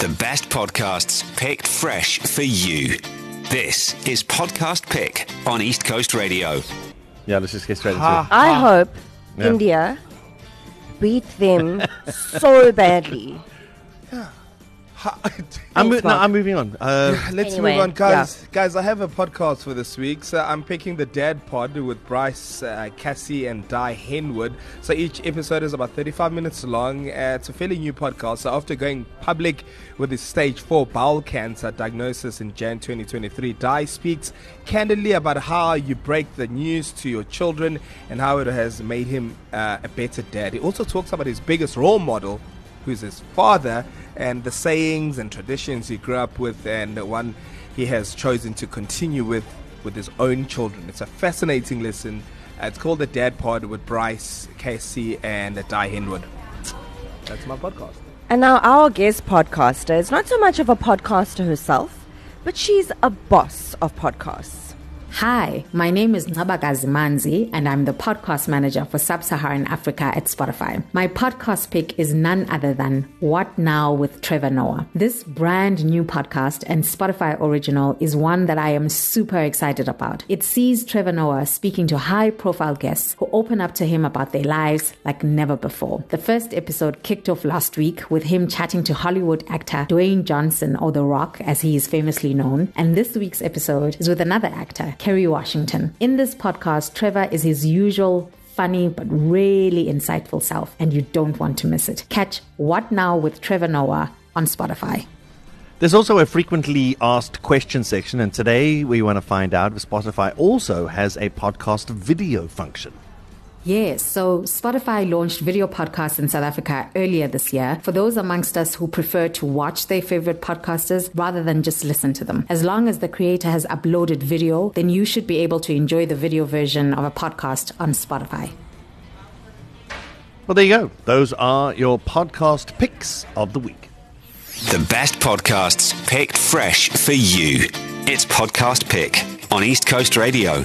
The best podcasts picked fresh for you. This is Podcast Pick on East Coast Radio. Yeah, let's just get straight into it. I hope Yeah. India beat them so badly. I'm, mo- no, I'm moving on. Uh, Let's Anyway, move on, guys. Guys, I have a podcast for this week. So I'm picking the Dad Pod with Bryce, uh, Cassie, and Di Henwood. So each episode is about 35 minutes long. Uh, it's a fairly new podcast. So after going public with his stage four bowel cancer diagnosis in Jan 2023, Di speaks candidly about how you break the news to your children and how it has made him uh, a better dad. He also talks about his biggest role model, who's his father, and the sayings and traditions he grew up with, and the one he has chosen to continue with with his own children. It's a fascinating listen. Uh, it's called the Dad Pod with Bryce, Casey, and Di Henwood. That's my podcast. And now our guest podcaster is not so much of a podcaster herself, but she's a boss of podcasts. Hi, my name is Nabagazi Manzi, and I'm the podcast manager for Sub Saharan Africa at Spotify. My podcast pick is none other than What Now with Trevor Noah. This brand new podcast and Spotify original is one that I am super excited about. It sees Trevor Noah speaking to high profile guests who open up to him about their lives like never before. The first episode kicked off last week with him chatting to Hollywood actor Dwayne Johnson, or The Rock as he is famously known, and this week's episode is with another actor, Kerry Washington. In this podcast, Trevor is his usual funny but really insightful self, and you don't want to miss it. Catch What Now with Trevor Noah on Spotify. there's also a frequently asked question section, and today we want to find out if Spotify also has a podcast video function. Yes, so Spotify launched video podcasts in South Africa earlier this year for those amongst us who prefer to watch their favorite podcasters rather than just listen to them. As long as the creator has uploaded video, then you should be able to enjoy the video version of a podcast on Spotify. Well, there you go. Those are your podcast picks of the week. The best podcasts picked fresh for you. It's Podcast Pick on East Coast Radio.